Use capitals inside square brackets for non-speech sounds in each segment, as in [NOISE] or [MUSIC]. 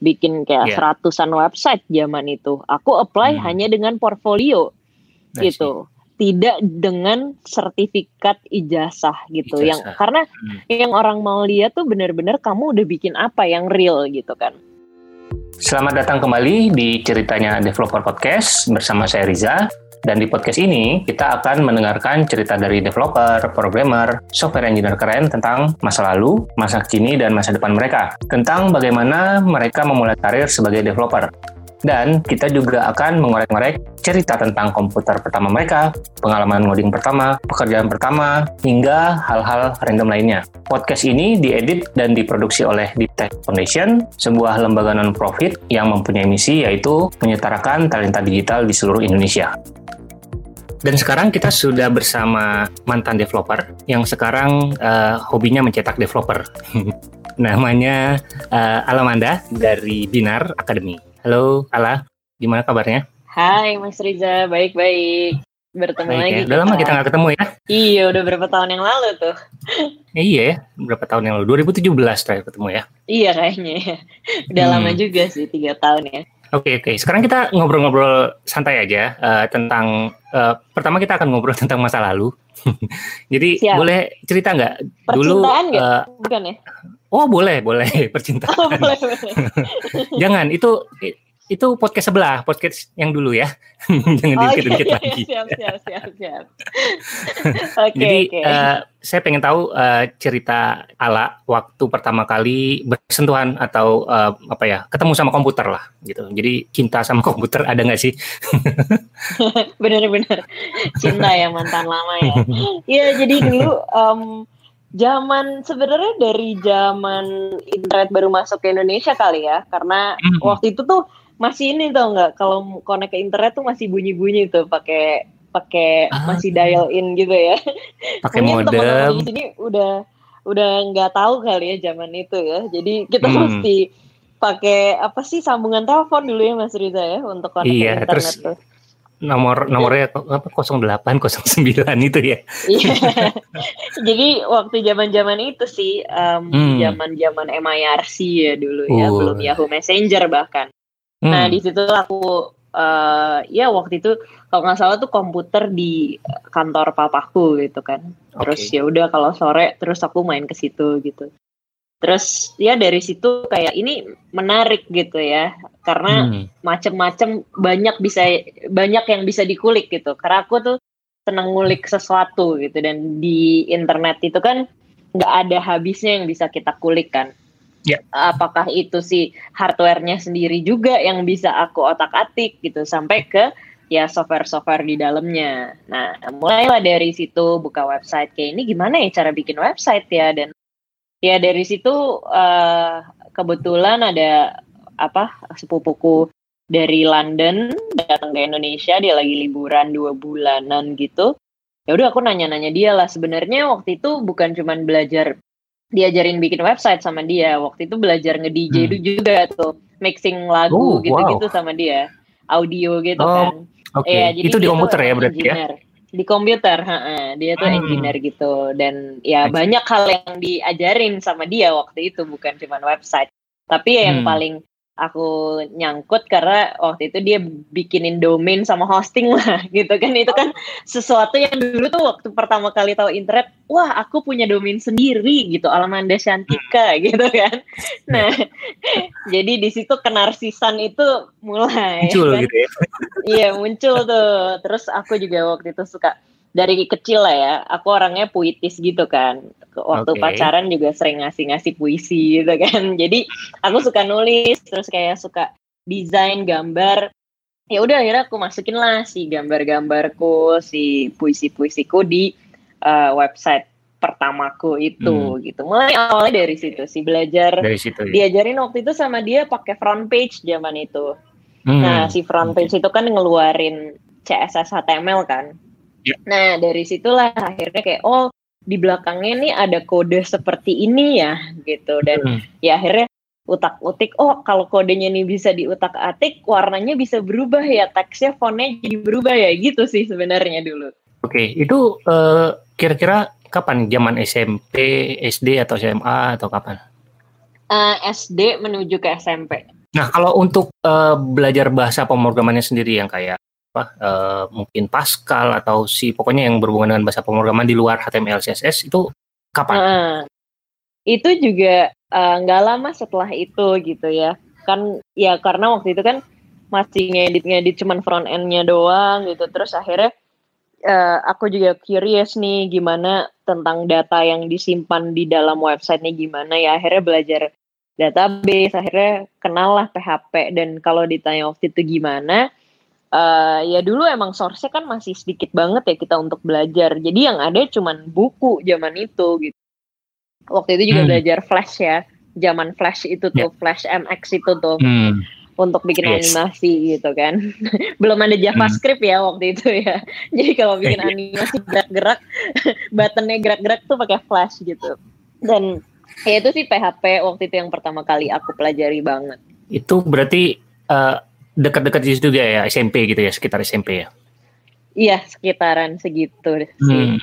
bikin kayak Iya. seratusan website zaman itu. Aku apply Hmm. hanya dengan portfolio see. gitu. Tidak dengan sertifikat ijazah gitu. Yang Ijazah. karena Hmm. yang orang mau lihat tuh bener-bener kamu udah bikin apa yang real gitu kan. Selamat datang kembali di ceritanya Developer Podcast bersama saya Riza. Dan di podcast ini kita akan mendengarkan cerita dari developer, programmer, software engineer keren tentang masa lalu, masa kini, dan masa depan mereka. Tentang bagaimana mereka memulai karir sebagai developer. Dan kita juga akan mengorek-ngorek cerita tentang komputer pertama mereka, pengalaman ngoding pertama, pekerjaan pertama, hingga hal-hal random lainnya. Podcast ini diedit dan diproduksi oleh Deep Tech Foundation, sebuah lembaga non-profit yang mempunyai misi yaitu menyetarakan talenta digital di seluruh Indonesia. Dan sekarang kita sudah bersama mantan developer yang sekarang eh, hobinya mencetak developer. [LAUGHS] Namanya eh, Alamanda dari Binar Academy. Halo Ala, gimana kabarnya? Hai Mas Riza, baik-baik. Bertemu Baik lagi. ya. Udah lama kita nggak ketemu ya? Iya, udah berapa tahun yang lalu tuh. [LAUGHS] Eh, iya ya, berapa tahun yang lalu? 2017 terakhir ketemu ya. Iya kayaknya ya. Udah Hmm. lama juga sih, tiga tahun ya. Oke oke. Sekarang kita ngobrol-ngobrol santai aja eh, tentang eh, pertama kita akan ngobrol [LAUGHS] tentang masa lalu. [LAUGHS] Jadi Siap. boleh cerita nggak dulu? Percintaan nggak? eh, Bukan ya? oh boleh boleh [LAUGHS] percintaan. Oh, boleh, boleh. Jangan itu itu podcast sebelah podcast yang dulu ya. [LAUGHS] Jangan Oh, iya, dikit-dikit iya, lagi. siap, siap, siap, siap. [LAUGHS] Oke, Jadi oke. eh, saya pengen tahu eh, cerita Ala waktu pertama kali bersentuhan atau eh, apa ya ketemu sama komputer lah gitu. Jadi cinta sama [LAUGHS] komputer ada nggak sih? Bener-bener cinta ya mantan lama ya. Iya, jadi dulu em, zaman sebenarnya dari zaman internet baru masuk ke Indonesia kali ya, karena Mhm. waktu itu tuh masih ini tau nggak kalau connect ke internet tuh masih bunyi-bunyi tuh pakai pakai Ah. masih dial in gitu ya. [LAUGHS] Pakai teman-teman modem. di sini udah udah nggak tahu kali ya zaman itu ya. Jadi kita Hmm. mesti pakai apa sih sambungan telepon dulu ya Mas Riza ya untuk connect Iya, ke internet terus tuh. nomor nomornya apa 08 09 itu ya. Iya. [LAUGHS] Jadi waktu zaman-zaman itu sih em, Hmm. zaman-zaman MIRC ya dulu ya, Uh. belum Yahoo Messenger bahkan. Nah, Hmm. di situ aku eh ya waktu itu kalau nggak salah tuh komputer di kantor papaku gitu kan. Terus Oke. ya udah kalau sore terus aku main ke situ gitu. Terus ya dari situ kayak ini menarik gitu ya. Karena Hmm. macem-macem banyak bisa banyak yang bisa dikulik gitu karena aku tuh seneng ngulik sesuatu gitu dan di internet itu kan nggak ada habisnya yang bisa kita kulik kan Ya. apakah itu si hardwarenya sendiri juga yang bisa aku otak-atik gitu sampai ke ya software-software di dalamnya. Nah mulailah dari situ buka website kayak ini gimana ya cara bikin website ya? Dan ya dari situ eh, kebetulan ada apa sepupuku dari London datang ke Indonesia dia lagi liburan dua bulanan gitu. Ya udah aku nanya-nanya dia lah. Sebenarnya waktu itu bukan cuman belajar diajarin bikin website sama dia waktu itu belajar nge DJ Hmm. juga tuh mixing lagu Oh, gitu-gitu sama dia audio gitu Oh, kan Oke. Iya, jadi itu di komputer ya berarti ya. Di komputer, heeh. dia tuh Hmm. engineer gitu dan ya see. banyak hal yang diajarin sama dia waktu itu bukan cuma website. Tapi ya yang Hmm. paling aku nyangkut karena waktu itu dia bikinin domain sama hosting lah [LAUGHS] gitu kan itu kan sesuatu yang dulu tuh waktu pertama kali tahu internet wah aku punya domain sendiri gitu Alamanda Shantika Hmm. gitu kan nah [LAUGHS] jadi di situ kenarsisan itu mulai Muncul kan. gitu ya. Iya muncul tuh. Terus aku juga waktu itu suka dari kecil lah ya. Aku orangnya puitis gitu kan. Waktu Oke. pacaran juga sering ngasih-ngasih puisi gitu kan. [LAUGHS] Jadi aku suka nulis, terus kayak suka desain, gambar. Ya udah akhirnya aku masukin lah si gambar-gambarku, si puisi-puisiku di uh, website pertamaku itu gitu. Mulai awalnya dari situ sih belajar. Dari situ ya. Diajarin waktu itu sama dia pakai front page zaman itu. Hmm. Nah, si front page itu kan ngeluarin CSS HTML kan. Ya. Nah, dari situlah akhirnya kayak oh di belakangnya nih ada kode seperti ini ya gitu dan Hmm. ya akhirnya utak-utik oh kalau kodenya nih bisa diutak-atik warnanya bisa berubah ya teksnya fontnya jadi berubah ya gitu sih sebenarnya dulu. Oke, itu eh, kira-kira kapan? Zaman SMP, SD atau SMA atau kapan? Uh, SD menuju ke SMP. Nah, kalau untuk uh, belajar bahasa pemrogramannya sendiri yang kayak apa uh, mungkin Pascal atau si pokoknya yang berhubungan dengan bahasa pemrograman di luar HTML CSS itu kapan? Uh, itu juga nggak uh, lama setelah itu gitu ya. Kan ya karena waktu itu kan masih ngedit-ngedit cuman front end-nya doang gitu. Terus akhirnya uh, aku juga curious nih gimana tentang data yang disimpan di dalam website nih gimana ya akhirnya belajar database akhirnya kenal lah PHP dan kalau ditanya waktu itu gimana uh, ya dulu emang source kan masih sedikit banget ya kita untuk belajar jadi yang ada cuman buku zaman itu gitu waktu itu juga hmm. belajar flash ya zaman flash itu tuh yeah. flash MX itu tuh hmm. untuk bikin yes. animasi gitu kan [LAUGHS] belum ada JavaScript hmm. ya waktu itu ya [LAUGHS] jadi kalau bikin [LAUGHS] animasi gerak-gerak buttonnya gerak-gerak tuh pakai flash gitu dan Ya itu sih PHP waktu itu yang pertama kali aku pelajari banget. Itu berarti uh, dekat-dekat di situ juga ya SMP gitu ya sekitar SMP ya? Iya sekitaran segitu. Hmm.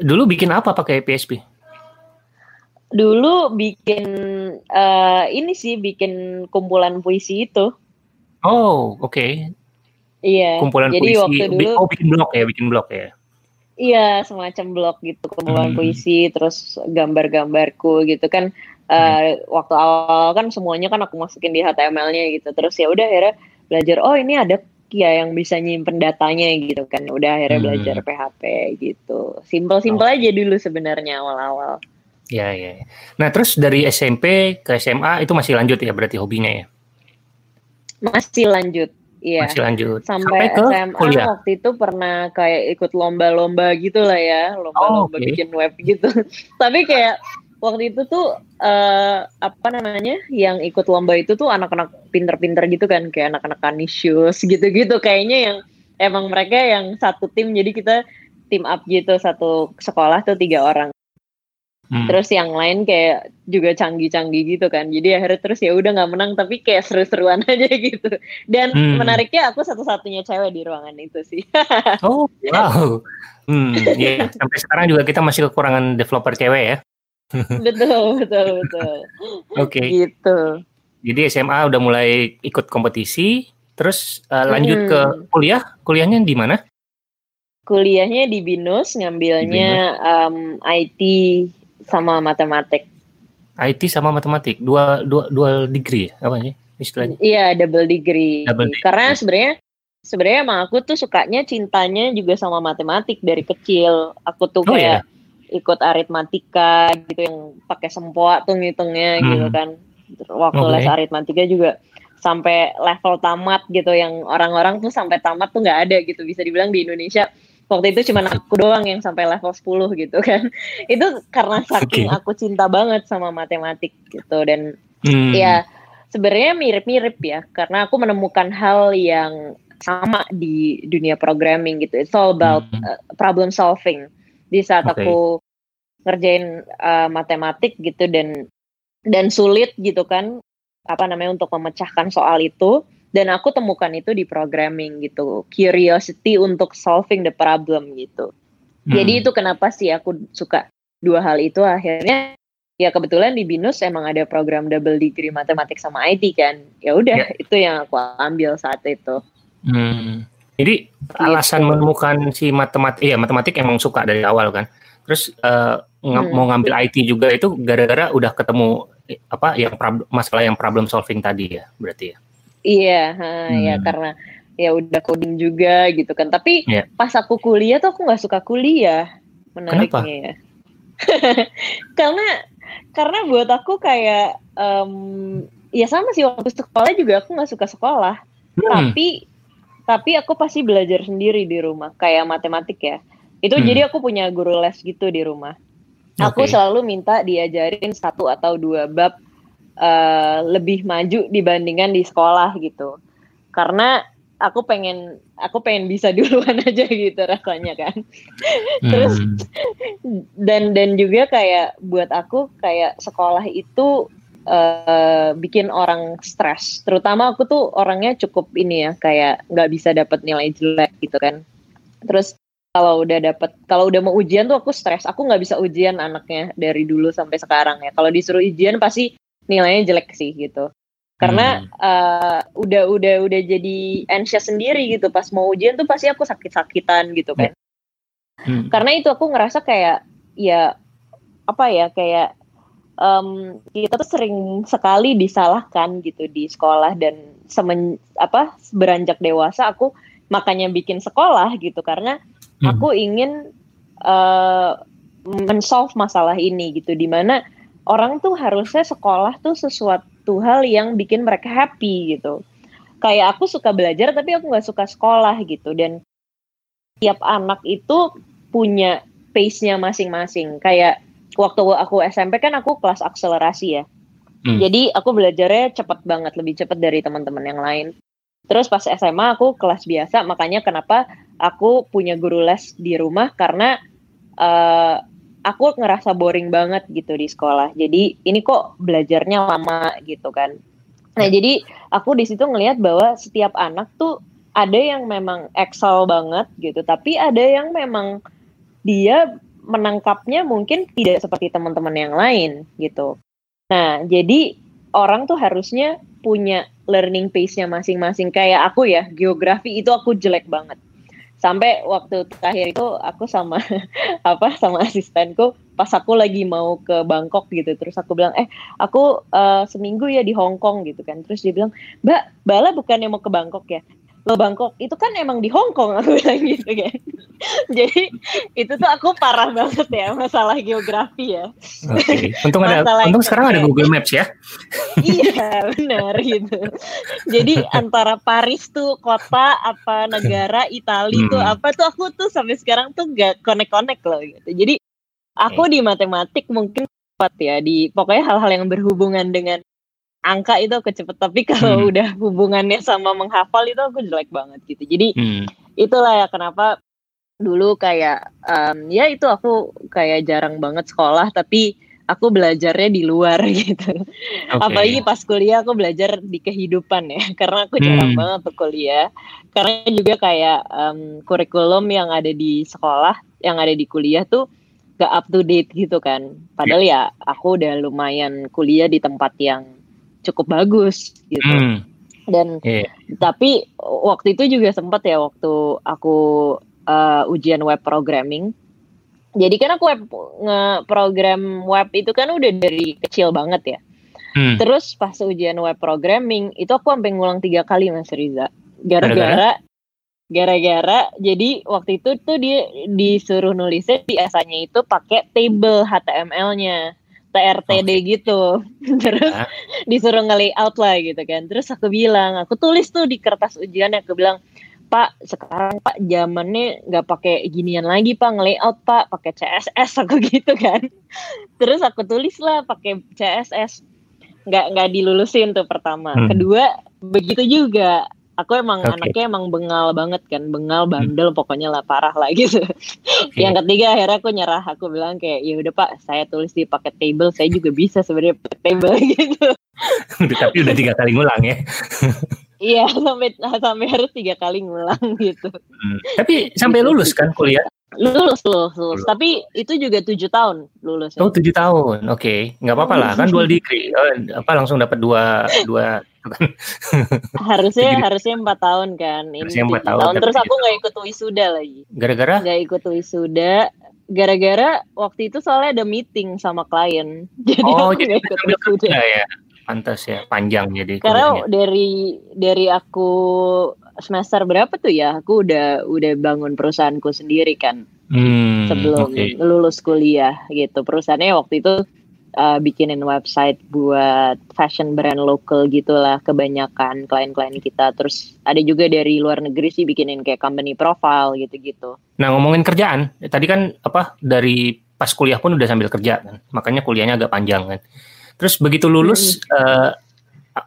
Dulu bikin apa pakai PSP? Dulu bikin uh, ini sih bikin kumpulan puisi itu. Oh oke. Okay. Iya. Kumpulan jadi puisi. Waktu dulu, oh bikin blog ya, bikin blog ya. Iya, semacam blog gitu, kumpulan hmm. puisi, terus gambar-gambarku gitu kan. Uh, waktu awal kan semuanya kan aku masukin di HTML-nya gitu. Terus ya udah akhirnya belajar, oh ini ada ya yang bisa nyimpen datanya gitu kan. Udah akhirnya hmm. belajar PHP gitu. Simpel-simpel oh. aja dulu sebenarnya awal-awal. Ya, ya, ya. Nah, terus dari SMP ke SMA itu masih lanjut ya berarti hobinya ya? Masih lanjut. Iya. Masih lanjut. Sampai, Sampai ke SMA kuliah. waktu itu pernah kayak ikut lomba-lomba gitu lah ya, lomba-lomba oh, okay. bikin web gitu. [LAUGHS] Tapi kayak waktu itu tuh uh, apa namanya yang ikut lomba itu tuh anak-anak pinter-pinter gitu kan, kayak anak-anak kanisius gitu-gitu. Kayaknya yang emang mereka yang satu tim, jadi kita tim up gitu satu sekolah tuh tiga orang. Hmm. Terus yang lain kayak juga canggih-canggih gitu kan. Jadi akhirnya terus ya udah nggak menang tapi kayak seru-seruan [LAUGHS] aja gitu. Dan hmm. menariknya aku satu-satunya cewek di ruangan itu sih. [LAUGHS] oh, wow. Hmm, ya yeah. sampai sekarang juga kita masih kekurangan developer cewek ya. [LAUGHS] betul, betul, betul. Oke. Okay. Gitu. Jadi SMA udah mulai ikut kompetisi, terus uh, lanjut hmm. ke kuliah. Kuliahnya di mana? Kuliahnya di Binus, ngambilnya di Binus. Um, IT sama matematik. IT sama matematik, dua dua dua degree apa sih istilahnya? Iya double degree. Double degree. Karena sebenarnya sebenarnya emang aku tuh sukanya cintanya juga sama matematik dari kecil. Aku tuh oh, kayak iya? Ikut aritmatika gitu yang pakai sempoa tuh ngitungnya hmm. gitu kan. Waktu okay. les aritmatika juga sampai level tamat gitu yang orang-orang tuh sampai tamat tuh nggak ada gitu bisa dibilang di Indonesia waktu itu cuma aku doang yang sampai level 10 gitu kan [LAUGHS] itu karena saking okay. aku cinta banget sama matematik gitu dan hmm. ya sebenarnya mirip-mirip ya karena aku menemukan hal yang sama di dunia programming gitu it's all about hmm. uh, problem solving di saat okay. aku ngerjain uh, matematik gitu dan dan sulit gitu kan apa namanya untuk memecahkan soal itu dan aku temukan itu di programming gitu curiosity untuk solving the problem gitu hmm. jadi itu kenapa sih aku suka dua hal itu akhirnya ya kebetulan di binus emang ada program double degree matematik sama IT kan ya udah yeah. itu yang aku ambil saat itu hmm. Jadi gitu. alasan menemukan si matematik iya matematik emang suka dari awal kan terus uh, ng hmm. mau ngambil IT juga itu gara-gara udah ketemu apa yang masalah yang problem solving tadi ya berarti ya Iya, ha, ya, hmm. ya karena ya udah coding juga gitu kan. Tapi yeah. pas aku kuliah tuh aku nggak suka kuliah. Menariknya Kenapa? ya. [LAUGHS] karena karena buat aku kayak um, ya sama sih waktu sekolah juga aku nggak suka sekolah. Hmm. Tapi tapi aku pasti belajar sendiri di rumah kayak matematik ya. Itu hmm. jadi aku punya guru les gitu di rumah. Okay. Aku selalu minta diajarin satu atau dua bab uh, lebih maju dibandingkan di sekolah gitu karena aku pengen aku pengen bisa [LAUGHS] duluan aja gitu rasanya kan terus hmm. dan dan juga kayak buat aku kayak sekolah itu uh, bikin orang stres. Terutama aku tuh orangnya cukup ini ya kayak nggak bisa dapat nilai jelek gitu kan. Terus kalau udah dapet kalau udah mau ujian tuh aku stres. Aku nggak bisa ujian anaknya dari dulu sampai sekarang ya. Kalau disuruh ujian pasti nilainya jelek sih gitu. Karena hmm. uh, udah udah udah jadi anxious sendiri gitu. Pas mau ujian tuh pasti aku sakit-sakitan gitu kan. Hmm. karena itu aku ngerasa kayak ya apa ya kayak um, kita tuh sering sekali disalahkan gitu di sekolah dan semen apa beranjak dewasa aku makanya bikin sekolah gitu karena hmm. aku ingin uh, mensolve masalah ini gitu di mana orang tuh harusnya sekolah tuh sesuatu hal yang bikin mereka happy gitu kayak aku suka belajar tapi aku nggak suka sekolah gitu dan tiap anak itu punya pace-nya masing-masing kayak waktu aku SMP kan aku kelas akselerasi ya Hmm. Jadi aku belajarnya cepet banget, lebih cepet dari teman-teman yang lain. Terus pas SMA aku kelas biasa, makanya kenapa aku punya guru les di rumah karena uh, aku ngerasa boring banget gitu di sekolah. Jadi ini kok belajarnya lama gitu kan. Nah hmm. jadi aku di situ ngelihat bahwa setiap anak tuh ada yang memang excel banget gitu, tapi ada yang memang dia menangkapnya mungkin tidak seperti teman-teman yang lain gitu. Nah, jadi orang tuh harusnya punya learning pace-nya masing-masing. Kayak aku ya, geografi itu aku jelek banget. Sampai waktu terakhir itu aku sama [LAUGHS] apa sama asistenku pas aku lagi mau ke Bangkok gitu terus aku bilang eh aku uh, seminggu ya di Hong Kong gitu kan terus dia bilang mbak Bala bukannya mau ke Bangkok ya lo Bangkok. Itu kan emang di Hong Kong aku bilang gitu kan [LAUGHS] jadi itu tuh aku parah banget ya masalah geografi ya. Okay. untung ada masalah untung sekarang ada Google Maps ya. Iya benar gitu. Jadi antara Paris tuh kota apa negara Italia hmm. tuh apa tuh aku tuh sampai sekarang tuh gak connect-connect loh gitu. Jadi aku okay. di matematik mungkin cepat ya di pokoknya hal-hal yang berhubungan dengan angka itu aku cepet tapi kalau hmm. udah hubungannya sama menghafal itu aku jelek banget gitu jadi hmm. itulah ya kenapa dulu kayak um, ya itu aku kayak jarang banget sekolah tapi aku belajarnya di luar [LAUGHS] gitu okay. apalagi pas kuliah aku belajar di kehidupan ya [LAUGHS] karena aku jarang hmm. banget tuh kuliah karena juga kayak um, kurikulum yang ada di sekolah yang ada di kuliah tuh gak up to date gitu kan padahal yeah. ya aku udah lumayan kuliah di tempat yang cukup bagus gitu. Hmm. Dan yeah. tapi waktu itu juga sempat ya waktu aku uh, ujian web programming. Jadi kan aku web nge-program web itu kan udah dari kecil banget ya. Hmm. Terus pas ujian web programming itu aku sampai ngulang tiga kali Mas Riza. Gara-gara gara-gara jadi waktu itu tuh dia disuruh nulisnya biasanya itu pakai table HTML-nya. TRTD okay. gitu [LAUGHS] terus nah. disuruh nge-layout lah gitu kan terus aku bilang aku tulis tuh di kertas ujian aku bilang Pak sekarang Pak zamannya nggak pakai ginian lagi Pak nge-layout Pak pakai CSS [LAUGHS] aku gitu kan terus aku tulis lah pakai CSS nggak nggak dilulusin tuh pertama hmm. kedua begitu juga aku emang okay. anaknya emang bengal banget kan bengal hmm. bandel hmm. pokoknya lah parah lah gitu okay. yang ketiga akhirnya aku nyerah aku bilang kayak ya udah pak saya tulis di paket table saya juga bisa sebenarnya paket table [LAUGHS] gitu udah tapi udah tiga kali ngulang ya iya sampai sampai harus tiga kali ngulang [LAUGHS] gitu hmm. tapi sampai lulus kan kuliah lulus lulus lulus tapi itu juga tujuh tahun lulus oh tujuh tahun oke okay. nggak apa-apa lah kan dual degree oh, apa langsung dapat dua dua [LAUGHS] harusnya harusnya empat tahun kan ini harusnya empat tahun, tahun. terus aku nggak ikut wisuda lagi. Gara-gara? Nggak ikut wisuda. Gara-gara waktu itu soalnya ada meeting sama klien. [LAUGHS] Jadi oh, aku jadi ikut wisuda. ya? Pantas ya panjang jadi karena dari dari aku semester berapa tuh ya? Aku udah udah bangun perusahaanku sendiri kan hmm, sebelum okay. lulus kuliah gitu. Perusahaannya waktu itu uh, bikinin website buat fashion brand lokal gitulah kebanyakan klien-klien kita terus ada juga dari luar negeri sih bikinin kayak company profile gitu-gitu nah ngomongin kerjaan tadi kan apa dari pas kuliah pun udah sambil kerja kan makanya kuliahnya agak panjang kan terus begitu lulus hmm. uh,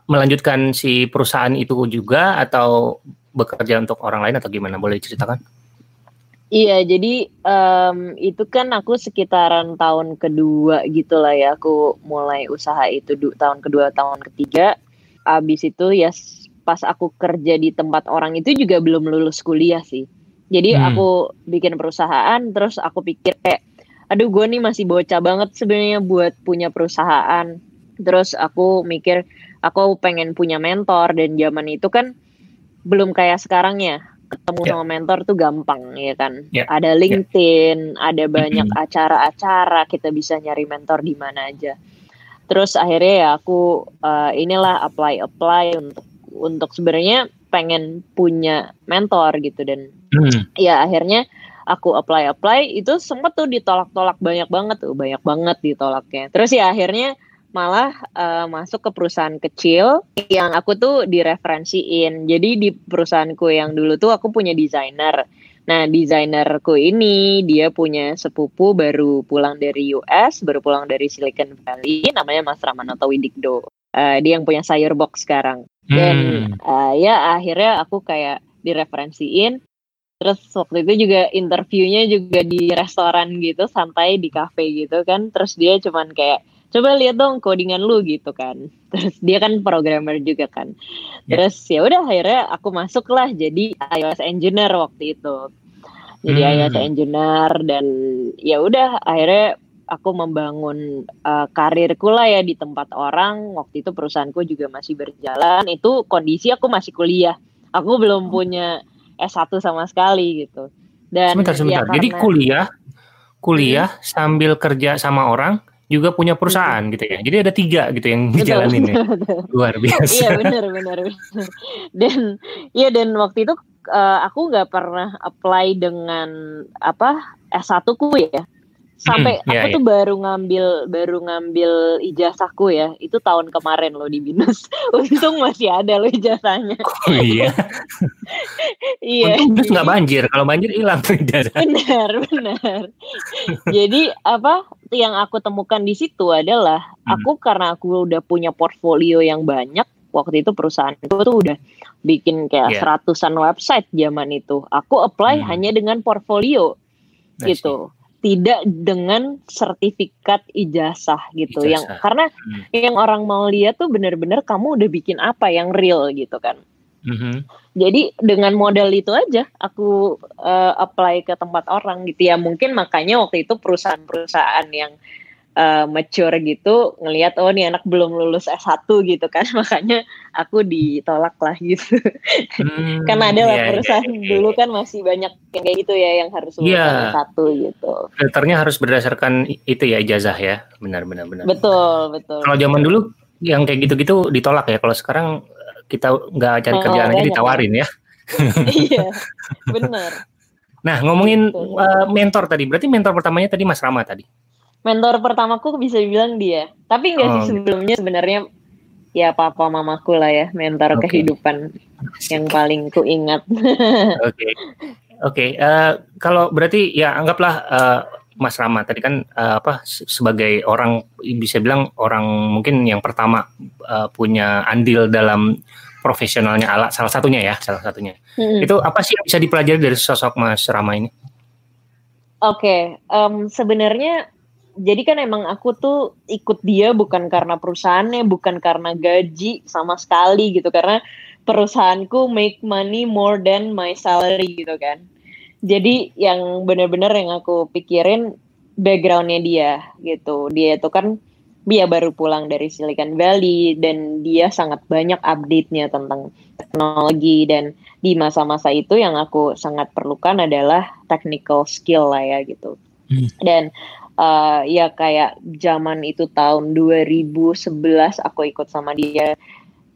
melanjutkan si perusahaan itu juga atau bekerja untuk orang lain atau gimana? Boleh ceritakan? Iya, jadi um, itu kan aku sekitaran tahun kedua gitu lah ya. Aku mulai usaha itu du, tahun kedua, tahun ketiga. Abis itu ya pas aku kerja di tempat orang itu juga belum lulus kuliah sih. Jadi hmm. aku bikin perusahaan, terus aku pikir kayak, aduh gue nih masih bocah banget sebenarnya buat punya perusahaan. Terus aku mikir, aku pengen punya mentor dan zaman itu kan belum kayak sekarang ya ketemu yeah. sama mentor tuh gampang ya kan. Yeah. Ada ya. LinkedIn, yeah. ada banyak acara-acara, kita bisa nyari mentor di mana aja. Terus akhirnya ya aku uh, inilah apply apply untuk untuk sebenarnya pengen punya mentor gitu dan hmm. ya akhirnya aku apply apply itu sempat tuh ditolak-tolak banyak banget tuh banyak banget ditolaknya. Terus ya akhirnya malah uh, masuk ke perusahaan kecil yang aku tuh direferensiin. Jadi di perusahaanku yang dulu tuh aku punya desainer. Nah, desainerku ini dia punya sepupu baru pulang dari US, baru pulang dari Silicon Valley, namanya Mas Ramanoto Widikdo. Uh, dia yang punya sayur box sekarang. Dan hmm. uh, ya akhirnya aku kayak direferensiin. Terus waktu itu juga interviewnya juga di restoran gitu, santai di cafe gitu kan. Terus dia cuman kayak coba lihat dong codingan lu gitu kan. [LAUGHS] Terus dia kan programmer juga kan. Yeah. terus ya udah akhirnya aku masuk lah jadi iOS engineer waktu itu. Jadi hmm. iOS engineer dan ya udah akhirnya aku membangun uh, karirku lah ya di tempat orang. Waktu itu perusahaanku juga masih berjalan. Itu kondisi aku masih kuliah. Aku belum punya S1 sama sekali gitu. Dan sebentar sebentar. Ya karena, jadi kuliah kuliah hmm. sambil kerja sama orang juga punya perusahaan gitu ya. Jadi ada tiga gitu yang dijalanin ya. [LAUGHS] Luar biasa. Iya benar benar benar. [LAUGHS] Dan iya dan waktu itu uh, aku nggak pernah apply dengan apa S1 ku ya sampai hmm, aku yeah, tuh yeah. baru ngambil baru ngambil ijazahku ya. Itu tahun kemarin loh di binus. [LAUGHS] Untung masih ada loh ijazahnya. [LAUGHS] Oh, iya? [LAUGHS] Iya. Untung binus nggak banjir. Kalau banjir hilang ijazah. Benar benar. Jadi apa yang aku temukan di situ adalah hmm. aku karena aku udah punya portfolio yang banyak waktu itu perusahaan itu tuh udah bikin kayak yeah. seratusan website zaman itu. Aku apply hmm. hanya dengan portfolio gitu tidak dengan sertifikat ijazah gitu ijazah. yang karena hmm. yang orang mau lihat tuh benar-benar kamu udah bikin apa yang real gitu kan mm-hmm. jadi dengan modal itu aja aku uh, apply ke tempat orang gitu ya mungkin makanya waktu itu perusahaan-perusahaan yang uh, mature gitu ngelihat oh nih anak belum lulus S1 gitu kan. [LAUGHS] Makanya aku ditolak lah gitu. Hmm, karena ada lah iya, perusahaan iya, iya. dulu kan masih banyak yang kayak gitu ya yang harus lulus yeah. S1 gitu. Filternya harus berdasarkan itu ya ijazah ya. Benar benar benar. Betul betul kalau zaman dulu yang kayak gitu-gitu ditolak ya. Kalau sekarang kita nggak cari oh, kerjaan aja ditawarin ya. [LAUGHS] Iya [LAUGHS] benar. Nah ngomongin uh, mentor tadi. Berarti mentor pertamanya tadi Mas Rama tadi mentor pertamaku bisa bilang dia tapi enggak oh, sih gitu. sebelumnya sebenarnya ya papa mamaku lah ya mentor okay. kehidupan yang paling ku ingat [LAUGHS] oke oke okay. uh, eh, kalau berarti ya anggaplah uh, Mas Rama tadi kan uh, apa sebagai orang bisa bilang orang mungkin yang pertama uh, punya andil dalam profesionalnya alat salah satunya ya salah satunya hmm. itu apa sih yang bisa dipelajari dari sosok Mas Rama ini? Oke okay. um, sebenarnya jadi kan emang aku tuh ikut dia bukan karena perusahaannya, bukan karena gaji sama sekali gitu. Karena perusahaanku make money more than my salary gitu kan. Jadi yang bener-bener yang aku pikirin backgroundnya dia gitu. Dia itu kan dia baru pulang dari Silicon Valley dan dia sangat banyak update-nya tentang teknologi dan di masa-masa itu yang aku sangat perlukan adalah technical skill lah ya gitu. Hmm. Dan uh, ya kayak zaman itu tahun 2011 aku ikut sama dia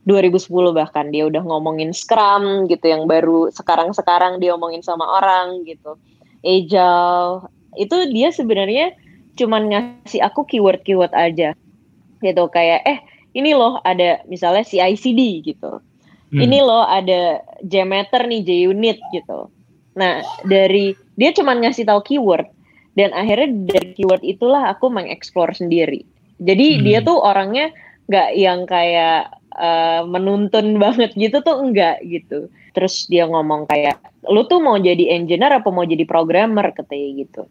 2010 bahkan dia udah ngomongin Scrum gitu yang baru sekarang-sekarang dia ngomongin sama orang gitu. Agile itu dia sebenarnya cuman ngasih aku keyword-keyword aja gitu kayak eh ini loh ada misalnya CICD gitu. Hmm. Ini loh ada JMeter nih JUnit gitu. Nah, dari dia cuman ngasih tahu keyword dan akhirnya dari keyword itulah aku mengeksplor sendiri. Jadi hmm. dia tuh orangnya nggak yang kayak uh, menuntun [LAUGHS] banget gitu tuh enggak gitu. Terus dia ngomong kayak lu tuh mau jadi engineer apa mau jadi programmer? katanya gitu.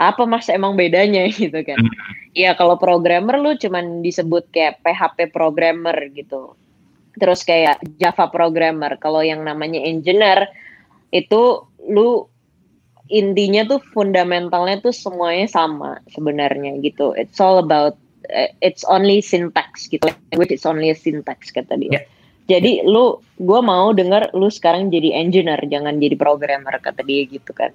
Apa mas? Emang bedanya? [LAUGHS] gitu kan. Hmm. ya kalau programmer lu cuman disebut kayak PHP programmer gitu. Terus kayak Java programmer. Kalau yang namanya engineer itu lu intinya tuh fundamentalnya tuh semuanya sama sebenarnya gitu. It's all about uh, it's only syntax gitu. Language it's only a syntax kata dia. Yeah. Jadi lu gue mau denger lu sekarang jadi engineer jangan jadi programmer kata dia gitu kan.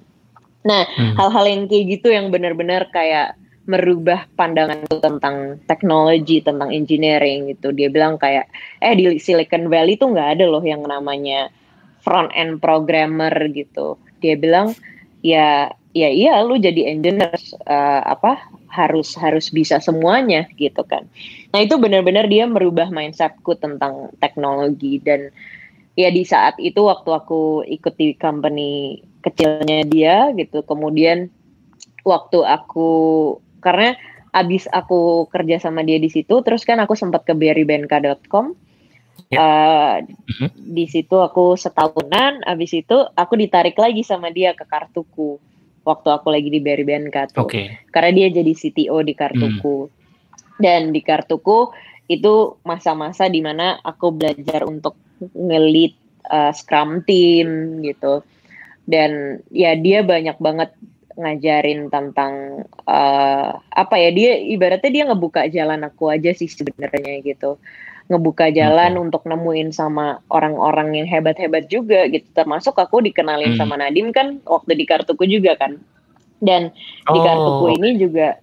Nah, hmm. hal-hal hmm. yang kayak gitu yang benar-benar kayak merubah pandangan tuh tentang teknologi, tentang engineering gitu. Dia bilang kayak, eh di Silicon Valley tuh nggak ada loh yang namanya front end programmer gitu. Dia bilang, ya ya iya lu jadi engineer uh, apa harus harus bisa semuanya gitu kan. Nah itu benar-benar dia merubah mindsetku tentang teknologi dan ya di saat itu waktu aku ikut di company kecilnya dia gitu, kemudian waktu aku karena abis aku kerja sama dia di situ terus kan aku sempat ke berrybenka.com yeah. Ya. uh, mm-hmm. di situ aku setahunan abis itu aku ditarik lagi sama dia ke kartuku waktu aku lagi di Berrybenka tuh okay. karena dia jadi CTO di kartuku mm. dan di kartuku itu masa-masa di mana aku belajar untuk ngelit uh, scrum team gitu dan ya dia banyak banget ngajarin tentang uh, apa ya dia ibaratnya dia ngebuka jalan aku aja sih sebenarnya gitu ngebuka jalan hmm. untuk nemuin sama orang-orang yang hebat-hebat juga gitu termasuk aku dikenalin hmm. sama Nadim kan waktu di kartuku juga kan dan oh. di kartuku ini juga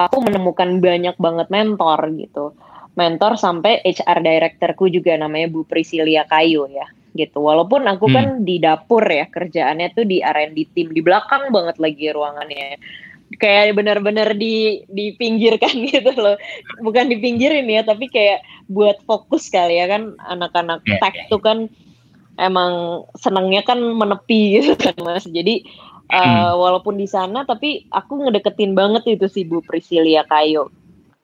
aku menemukan banyak banget mentor gitu mentor sampai HR directorku juga namanya Bu Priscilia Kayu ya gitu. Walaupun aku kan hmm. kan di dapur ya kerjaannya tuh di R&D tim di belakang banget lagi ruangannya. Kayak benar-benar di dipinggirkan [LAUGHS] gitu loh. Bukan dipinggirin ya, tapi kayak buat fokus kali ya kan anak-anak yeah. tech tuh kan emang senangnya kan menepi gitu kan Mas. Jadi uh, walaupun di sana tapi aku ngedeketin banget itu si Bu Priscilia Kayo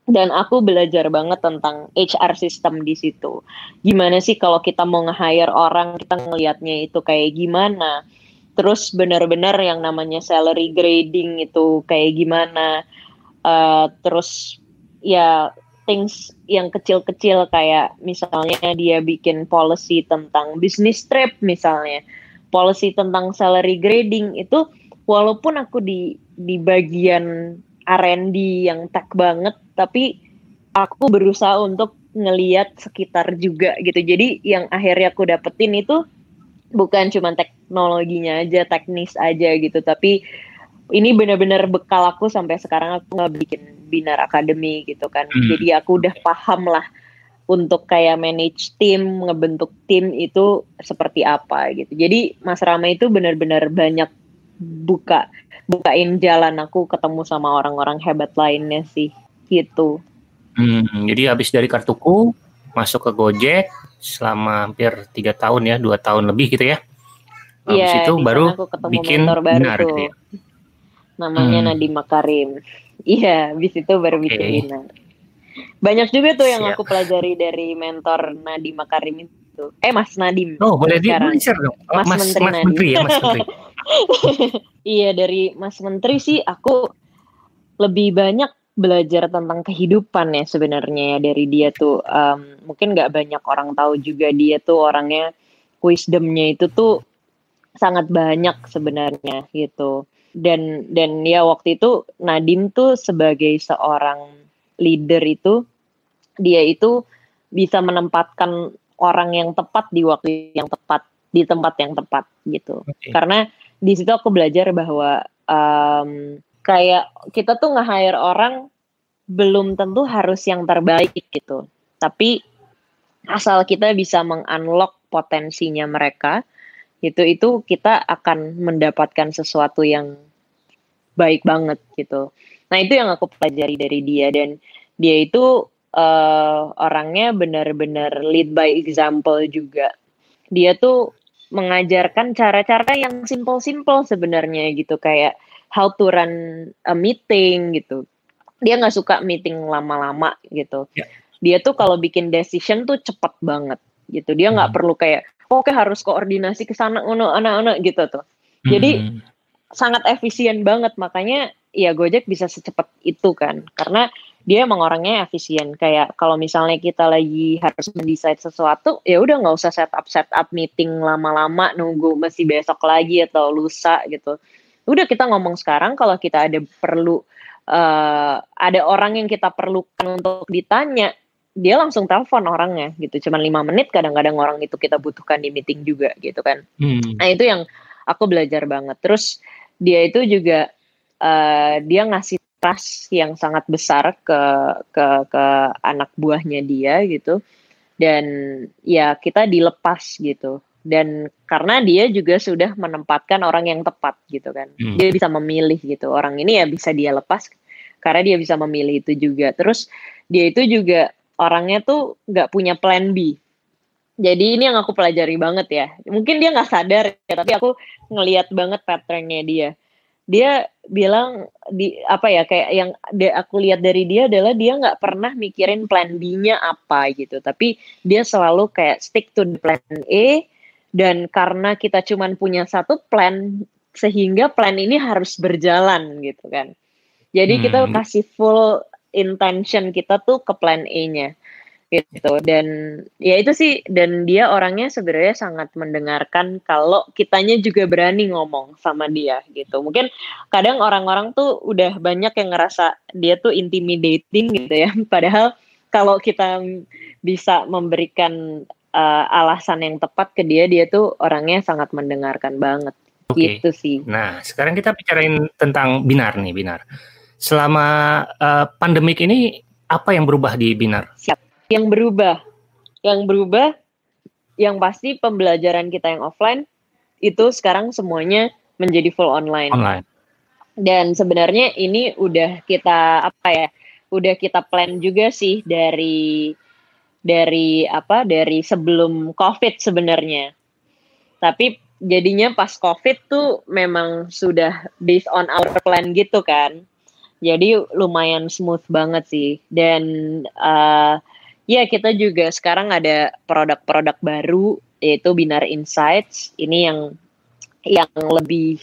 dan aku belajar banget tentang HR system di situ. Gimana sih kalau kita mau nge-hire orang, kita ngelihatnya itu kayak gimana? Terus benar-benar yang namanya salary grading itu kayak gimana? Uh, terus ya things yang kecil-kecil kayak misalnya dia bikin policy tentang business trip misalnya, policy tentang salary grading itu walaupun aku di di bagian R&D yang tech banget tapi aku berusaha untuk ngeliat sekitar juga gitu jadi yang akhirnya aku dapetin itu bukan cuma teknologinya aja teknis aja gitu tapi ini benar-benar bekal aku sampai sekarang aku nggak bikin binar akademi gitu kan hmm. jadi aku udah paham lah untuk kayak manage tim ngebentuk tim itu seperti apa gitu jadi Mas Rama itu benar-benar banyak buka bukain jalan aku ketemu sama orang-orang hebat lainnya sih gitu. Hmm, jadi habis dari kartuku masuk ke Gojek selama hampir tiga tahun ya, dua tahun lebih gitu ya. Habis yeah, itu baru bikin baru benar tuh. Gitu ya. Namanya hmm. Nadiem Makarim. [LAUGHS] Iya, habis itu baru okay. bikin Binar. Banyak juga tuh yang Siap. aku pelajari dari mentor Nadiem Makarim itu. Eh Mas Nadiem. Oh, boleh di share dong. Oh, Mas, Mas Menteri Mas Menteri ya, Mas Menteri. [LAUGHS] iya dari Mas Menteri sih aku lebih banyak belajar tentang kehidupan ya sebenarnya ya dari dia tuh um, mungkin nggak banyak orang tahu juga dia tuh orangnya wisdomnya itu tuh sangat banyak sebenarnya gitu dan dan ya waktu itu Nadim tuh sebagai seorang leader itu dia itu bisa menempatkan orang yang tepat di waktu yang tepat di tempat yang tepat gitu okay. karena di situ aku belajar bahwa um, kayak kita tuh nge-hire orang belum tentu harus yang terbaik gitu. Tapi asal kita bisa mengunlock potensinya mereka, itu itu kita akan mendapatkan sesuatu yang baik banget gitu. Nah itu yang aku pelajari dari dia dan dia itu uh, orangnya benar-benar lead by example juga. Dia tuh mengajarkan cara-cara yang simple-simple sebenarnya gitu kayak how to run a meeting gitu. Dia nggak suka meeting lama-lama gitu. Yeah. Dia tuh kalau bikin decision tuh cepet banget gitu. Dia nggak hmm. perlu kayak oke harus koordinasi ke sana anak-anak gitu tuh. Jadi hmm. sangat efisien banget makanya ya Gojek bisa secepat itu kan karena dia emang orangnya efisien kayak kalau misalnya kita lagi harus mendesain sesuatu ya udah nggak usah setup setup meeting lama-lama nunggu masih besok lagi atau lusa gitu udah kita ngomong sekarang kalau kita ada perlu uh, ada orang yang kita perlukan untuk ditanya dia langsung telepon orangnya gitu. Cuman lima menit kadang-kadang orang itu kita butuhkan di meeting juga gitu kan. Hmm. nah itu yang aku belajar banget. Terus dia itu juga uh, dia ngasih trust yang sangat besar ke ke ke anak buahnya dia gitu. Dan ya kita dilepas gitu. Dan karena dia juga sudah menempatkan orang yang tepat gitu kan. Hmm. dia bisa memilih gitu. Orang ini ya bisa dia lepas karena dia bisa memilih itu juga. Terus dia itu juga orangnya tuh nggak punya plan B. Jadi ini yang aku pelajari banget ya. Mungkin dia nggak sadar ya tapi aku ngelihat banget patternnya dia. Dia bilang di apa ya kayak yang de, aku lihat dari dia adalah dia nggak pernah mikirin plan B-nya apa gitu. Tapi dia selalu kayak stick to the plan A dan karena kita cuma punya satu plan sehingga plan ini harus berjalan gitu kan. Jadi hmm. kita kasih full intention kita tuh ke plan A-nya gitu dan ya itu sih dan dia orangnya sebenarnya sangat mendengarkan kalau kitanya juga berani ngomong sama dia gitu mungkin kadang orang-orang tuh udah banyak yang ngerasa dia tuh intimidating gitu ya [LAUGHS] padahal kalau kita bisa memberikan uh, alasan yang tepat ke dia, dia tuh orangnya sangat mendengarkan banget. Okay. Gitu sih. Nah, sekarang kita bicarain tentang Binar nih, Binar. Selama uh, pandemik ini apa yang berubah di Binar? Siap. Yang berubah, yang berubah, yang pasti pembelajaran kita yang offline itu sekarang semuanya menjadi full online. Online. Dan sebenarnya ini udah kita apa ya? Udah kita plan juga sih dari dari apa dari sebelum covid sebenarnya tapi jadinya pas covid tuh memang sudah based on our plan gitu kan jadi lumayan smooth banget sih. Dan uh, ya kita juga sekarang ada produk-produk baru yaitu Binar Insights. Ini yang yang lebih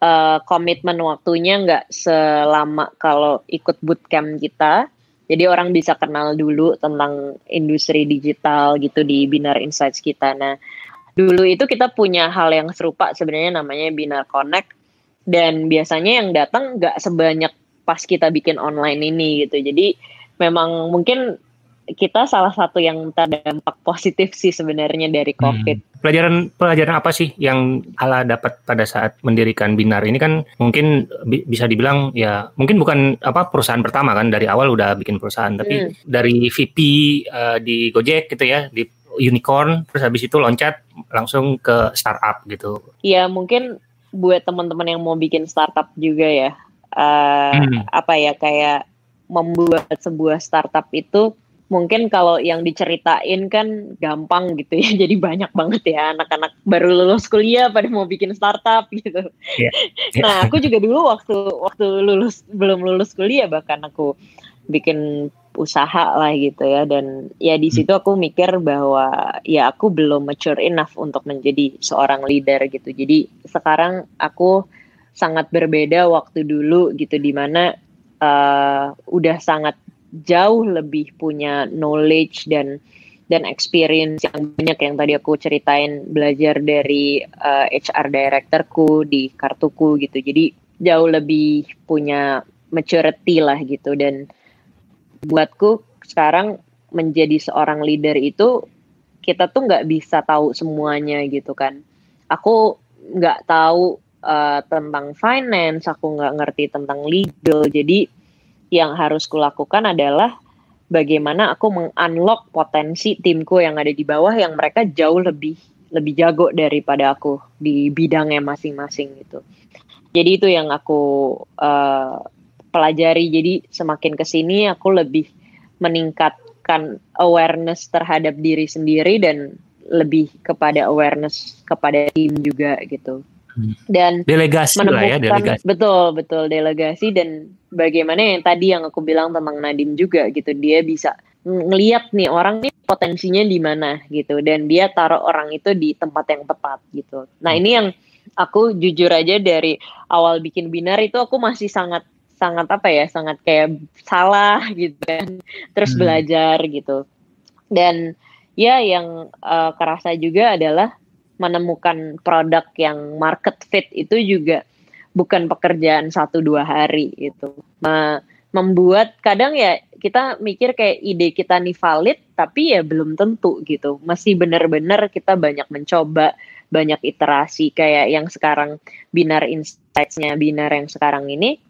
uh, komitmen waktunya nggak selama kalau ikut bootcamp kita. Jadi orang bisa kenal dulu tentang industri digital gitu di Binar Insights kita. Nah, dulu itu kita punya hal yang serupa. Sebenarnya namanya Binar Connect. Dan biasanya yang datang nggak sebanyak pas kita bikin online ini gitu. Jadi memang mungkin kita salah satu yang terdampak positif sih sebenarnya dari hmm. COVID. Hmm. Pelajaran pelajaran apa sih yang Ala dapat pada saat mendirikan Binar ini kan mungkin bi bisa dibilang ya mungkin bukan apa perusahaan pertama kan dari awal udah bikin perusahaan tapi hmm. dari VP uh, eh, di Gojek gitu ya di unicorn terus habis itu loncat langsung ke startup gitu. Iya mungkin buat teman-teman yang mau bikin startup juga ya uh, hmm. apa ya kayak membuat sebuah startup itu mungkin kalau yang diceritain kan gampang gitu ya [LAUGHS] jadi banyak banget ya anak-anak baru lulus kuliah pada mau bikin startup gitu yeah. [LAUGHS] Yeah. nah aku juga dulu waktu waktu lulus belum lulus kuliah bahkan aku bikin usaha lah gitu ya dan ya di situ aku mikir bahwa ya aku belum mature enough untuk menjadi seorang leader gitu jadi sekarang aku sangat berbeda waktu dulu gitu di mana uh, udah sangat jauh lebih punya knowledge dan dan experience yang banyak yang tadi aku ceritain belajar dari uh, eh, HR directorku di kartuku gitu. Jadi jauh lebih punya maturity lah gitu dan buatku sekarang menjadi seorang leader itu kita tuh nggak bisa tahu semuanya gitu kan. Aku nggak tahu uh, tentang finance, aku nggak ngerti tentang legal. Jadi yang harus kulakukan adalah bagaimana aku mengunlock potensi timku yang ada di bawah yang mereka jauh lebih lebih jago daripada aku di bidangnya masing-masing gitu. Jadi itu yang aku uh, pelajari. Jadi semakin ke sini aku lebih meningkatkan awareness terhadap diri sendiri dan lebih kepada awareness kepada tim juga gitu. Hmm. Dan delegasi lah ya delegasi. Betul betul delegasi dan bagaimana yang tadi yang aku bilang tentang Nadim juga gitu dia bisa ngeliat nih orang nih potensinya di mana gitu dan dia taruh orang itu di tempat yang tepat gitu. Nah ini yang aku jujur aja dari awal bikin binar itu aku masih sangat sangat apa ya sangat kayak salah [LAUGHS] gitu kan terus hmm. belajar gitu dan ya yang uh, kerasa juga adalah menemukan produk yang market fit itu juga bukan pekerjaan satu dua hari itu membuat kadang ya kita mikir kayak ide kita nih valid tapi ya belum tentu gitu. Masih benar-benar kita banyak mencoba banyak iterasi. Kayak yang sekarang binar insights-nya binar yang sekarang ini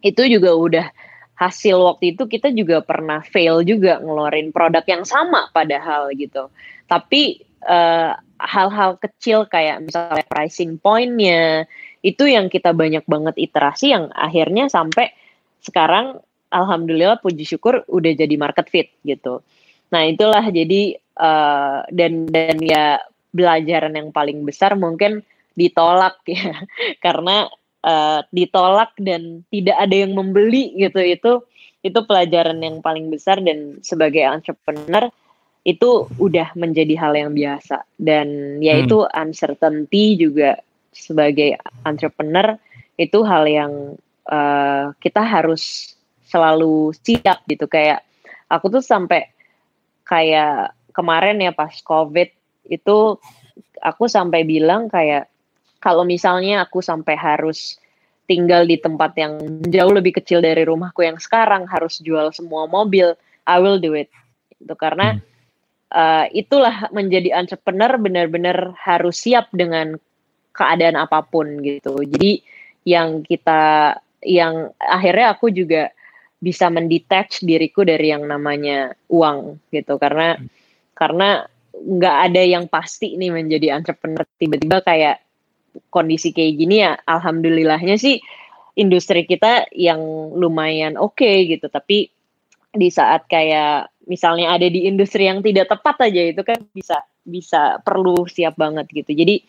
itu juga udah hasil waktu itu kita juga pernah fail juga ngeluarin produk yang sama padahal gitu. Tapi eh, hal-hal kecil kayak misalnya pricing pointnya itu yang kita banyak banget iterasi yang akhirnya sampai sekarang alhamdulillah puji syukur udah jadi market fit gitu. Nah itulah jadi uh, dan dan ya belajaran yang paling besar mungkin ditolak ya [LAUGHS] karena uh, ditolak dan tidak ada yang membeli gitu itu itu pelajaran yang paling besar dan sebagai entrepreneur itu udah menjadi hal yang biasa dan yaitu hmm. uncertainty juga sebagai entrepreneur itu hal yang uh, kita harus selalu siap gitu kayak aku tuh sampai kayak kemarin ya pas covid itu aku sampai bilang kayak kalau misalnya aku sampai harus tinggal di tempat yang jauh lebih kecil dari rumahku yang sekarang harus jual semua mobil I will do it itu karena hmm. Uh, itulah menjadi entrepreneur benar-benar harus siap dengan keadaan apa pun gitu. Jadi yang kita yang akhirnya aku juga bisa mendetach diriku dari yang namanya uang gitu. Karena karena nggak ada yang pasti nih menjadi entrepreneur. Tiba-tiba kayak kondisi kayak gini ya alhamdulillahnya sih industri kita yang lumayan oke okay, gitu. Tapi di saat kayak misalnya ada di industri yang tidak tepat aja itu kan bisa bisa perlu siap banget gitu. Jadi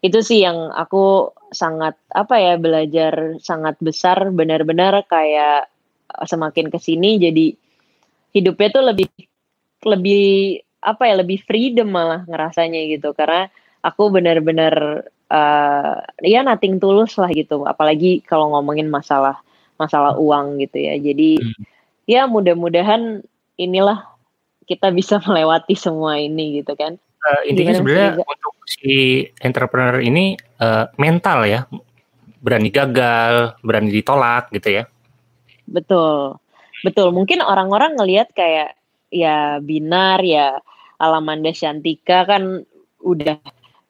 itu sih yang aku sangat apa ya belajar sangat besar benar-benar kayak eh, semakin ke sini jadi hidupnya tuh lebih lebih apa ya lebih freedom malah ngerasanya gitu. Karena aku benar-benar uh, ya nating tulus lah gitu. Apalagi kalau ngomongin masalah masalah uang gitu ya. Jadi hmm. ya mudah-mudahan inilah kita bisa [LAUGHS] melewati semua ini gitu kan. Uh, intinya sebenarnya untuk si entrepreneur ini uh, mental ya, berani gagal, berani ditolak gitu ya. Betul, betul. Mungkin orang-orang ngelihat kayak ya binar ya Alamanda Shantika kan udah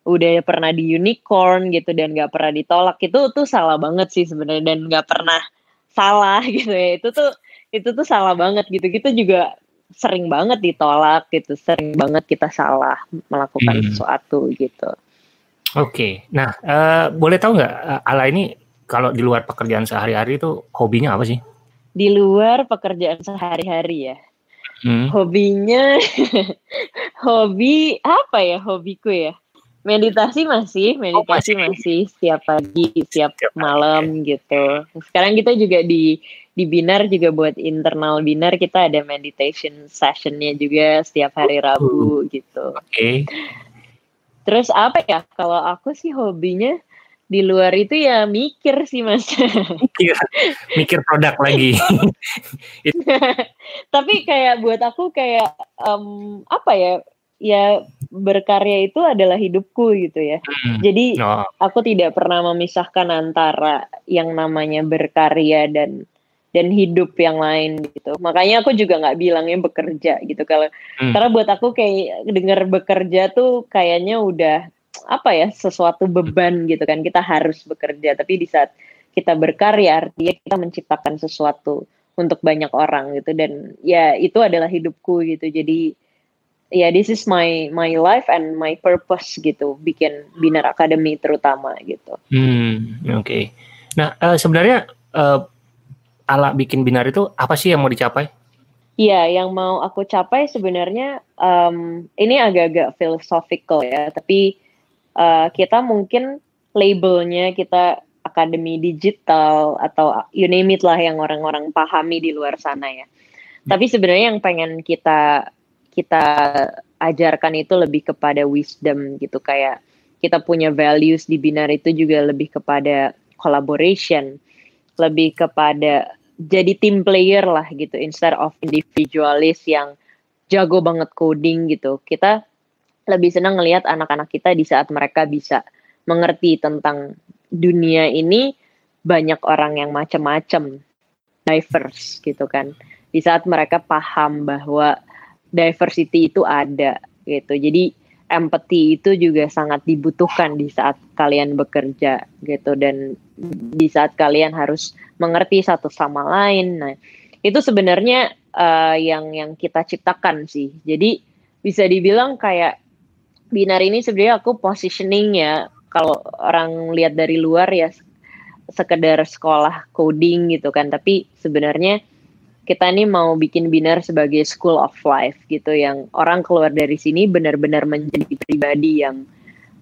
udah pernah di unicorn gitu dan gak pernah ditolak. Itu tuh salah banget sih sebenarnya dan gak pernah salah [LAUGHS] gitu ya. Itu tuh itu tuh salah banget gitu. Kita juga sering banget ditolak gitu, sering banget kita salah melakukan hmm. sesuatu gitu. Oke, okay. nah uh, boleh tahu nggak uh, Ala ini kalau di luar pekerjaan sehari-hari itu hobinya apa sih? Di luar pekerjaan sehari-hari ya, hmm. hobinya [LAUGHS] hobi apa ya hobiku ya? Meditasi masih, meditasi oh, masih. masih setiap pagi, setiap, setiap malam ya. gitu. Sekarang kita juga di di Binar juga buat internal Binar kita ada meditation sessionnya juga setiap hari Rabu gitu. Oke. Okay. Terus apa ya? Kalau aku sih hobinya di luar itu ya mikir sih mas. Mikir, mikir produk lagi. [LAUGHS] Tapi kayak buat aku kayak um, apa ya? Ya berkarya itu adalah hidupku gitu ya. Hmm. Jadi oh. aku tidak pernah memisahkan antara yang namanya berkarya dan dan hidup yang lain gitu. Makanya aku juga nggak bilangnya bekerja gitu kalau hmm. karena buat aku kayak dengar bekerja tuh kayaknya udah apa ya sesuatu beban gitu kan kita harus bekerja tapi di saat kita berkarya artinya kita menciptakan sesuatu untuk banyak orang gitu dan ya itu adalah hidupku gitu jadi ya this is my my life and my purpose gitu bikin Binar Academy terutama gitu. Hmm oke. Okay. Nah uh, sebenarnya uh, ala bikin binar itu apa sih yang mau dicapai? Iya, yang mau aku capai sebenarnya um, ini agak-agak philosophical ya, tapi uh, kita mungkin labelnya kita akademi digital atau you name it lah yang orang-orang pahami di luar sana ya. Hmm. Tapi sebenarnya yang pengen kita kita ajarkan itu lebih kepada wisdom gitu kayak kita punya values di binar itu juga lebih kepada collaboration, lebih kepada jadi team player lah gitu instead of individualis yang jago banget coding gitu. Kita lebih senang ngelihat anak-anak kita di saat mereka bisa mengerti tentang dunia ini banyak orang yang macam-macam diverse gitu kan di saat mereka paham bahwa diversity itu ada gitu jadi empathy itu juga sangat dibutuhkan di saat kalian bekerja gitu. Dan di saat kalian harus mengerti satu sama lain. Nah itu sebenarnya uh, yang yang kita ciptakan sih. Jadi bisa dibilang kayak binar ini sebenarnya aku positioning ya. Kalau orang lihat dari luar ya sekedar sekolah coding gitu kan. Tapi sebenarnya kita ini mau bikin binar sebagai school of life gitu yang orang keluar dari sini benar-benar menjadi pribadi yang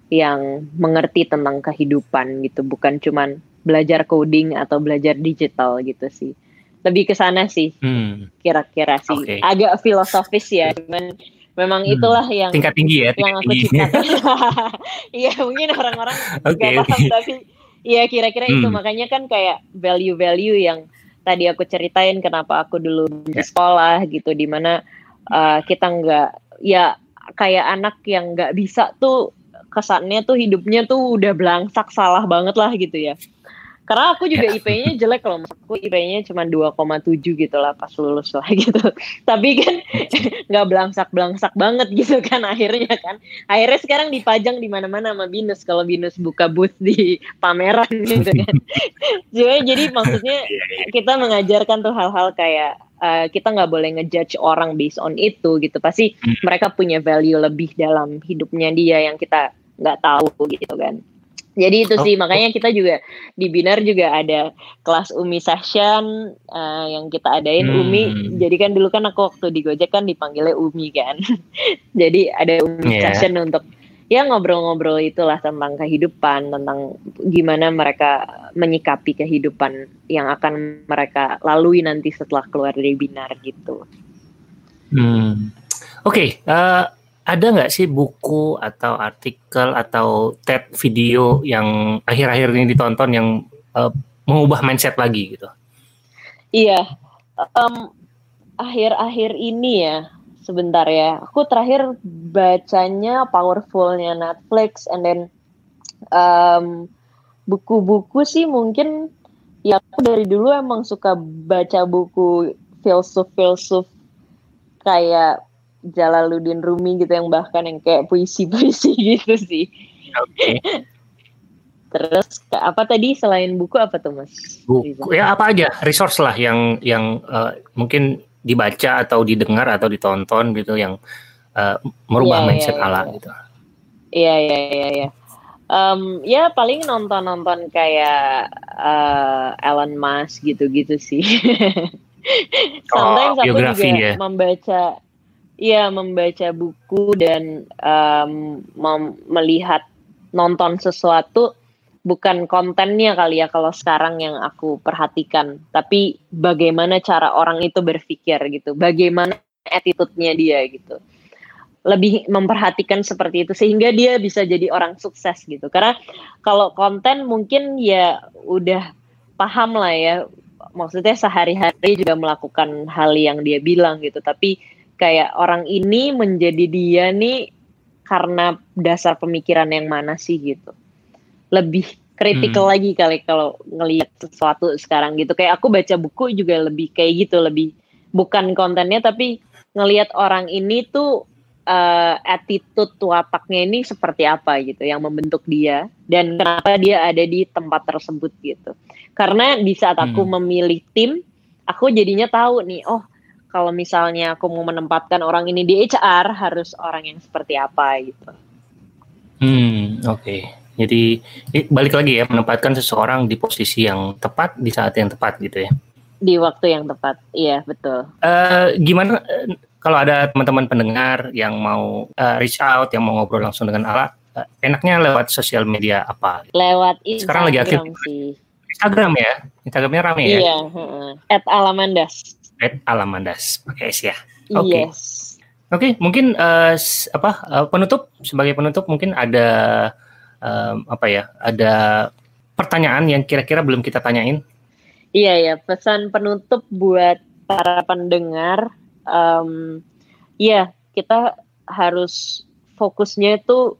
yang mengerti tentang kehidupan gitu bukan cuman belajar coding atau belajar digital gitu sih lebih ke sana sih hmm. kira-kira sih okay. agak filosofis ya cuman memang hmm. itulah yang tingkat tinggi ya tingkat yang aku ciptakan [LAUGHS] [LAUGHS] iya mungkin orang-orang okay, gak paham okay. tapi Iya kira-kira hmm. itu makanya kan kayak value-value yang tadi aku ceritain kenapa aku dulu di ya. sekolah gitu di mana uh, kita nggak ya kayak anak yang nggak bisa tuh kesannya tuh hidupnya tuh udah belangsak salah banget lah gitu ya karena aku juga ya. IP-nya jelek loh, aku IP-nya cuma 2,7 gitu lah pas lulus lah [LAUGHS] gitu. Tapi kan [LAUGHS] nggak belangsak-belangsak banget gitu kan akhirnya kan. Akhirnya sekarang dipajang di mana-mana sama Binus kalau Binus buka booth di pameran gitu kan. [LAUGHS] jadi, jadi maksudnya iya, iya. kita mengajarkan tuh hal-hal kayak uh, kita nggak boleh ngejudge orang based on itu gitu. Pasti hmm. mereka punya value lebih dalam hidupnya dia yang kita nggak tahu gitu kan. Jadi itu sih oh. makanya kita juga di Binar juga ada kelas Umi session uh, yang kita adain hmm. Umi. Jadi kan dulu kan aku waktu di Gojek kan dipanggilnya Umi kan. [LAUGHS] Jadi ada Umi yeah. session untuk ya ngobrol-ngobrol itulah tentang kehidupan, tentang gimana mereka menyikapi kehidupan yang akan mereka lalui nanti setelah keluar dari Binar gitu. Hmm. Oke, okay, uh, eh, ada nggak sih buku atau artikel atau TED video yang akhir-akhir ini ditonton yang uh, mengubah mindset lagi gitu? Iya, um, akhir-akhir ini ya sebentar ya. Aku terakhir bacanya Powerfulnya Netflix, and then um, buku-buku sih mungkin ya aku dari dulu emang suka baca buku filsuf-filsuf kayak Jalaluddin Rumi gitu yang bahkan yang kayak puisi-puisi [LAUGHS] gitu sih. Oke. Okay. Terus apa tadi selain buku apa tuh Mas? Buku ya apa aja resource lah yang yang uh, mungkin dibaca atau didengar atau ditonton gitu yang uh, merubah yeah, mindset yeah, ala yeah. gitu. Iya iya iya iya. Um, ya paling nonton-nonton kayak uh, Elon Musk gitu-gitu sih. [LAUGHS] Sometimes oh, aku juga ya? membaca Iya, membaca buku dan um, melihat nonton sesuatu bukan kontennya kali ya kalau sekarang yang aku perhatikan, tapi bagaimana cara orang itu berpikir gitu, bagaimana attitude-nya dia gitu. Lebih memperhatikan seperti itu sehingga dia bisa jadi orang sukses gitu. Karena kalau konten mungkin ya udah paham lah ya, maksudnya sehari-hari juga melakukan hal yang dia bilang gitu, tapi kayak orang ini menjadi dia nih karena dasar pemikiran yang mana sih gitu lebih kritikal hmm. lagi kali kalau ngelihat sesuatu sekarang gitu kayak aku baca buku juga lebih kayak gitu lebih bukan kontennya tapi ngelihat orang ini tuh uh, attitude wataknya ini seperti apa gitu yang membentuk dia dan kenapa dia ada di tempat tersebut gitu karena di saat aku hmm. memilih tim aku jadinya tahu nih oh kalau misalnya aku mau menempatkan orang ini di HR harus orang yang seperti apa gitu. Hmm, oke. Okay. Jadi balik lagi ya menempatkan seseorang di posisi yang tepat di saat yang tepat gitu ya. Di waktu yang tepat, iya betul. Uh, gimana uh, kalau ada teman-teman pendengar yang mau uh, reach out, yang mau ngobrol langsung dengan Ala, uh, enaknya lewat sosial media apa? Lewat Instagram Sekarang lagi aktif sih. Instagram ya, Instagramnya rame ya. Iya, uh, at Alamandas. Red Alamandas pakai S ya. Oke. Okay. Yes. Oke, okay, mungkin uh, apa uh, penutup sebagai penutup mungkin ada um, apa ya? Ada pertanyaan yang kira-kira belum kita tanyain? Iya ya, pesan penutup buat para pendengar. Um, iya, kita harus fokusnya itu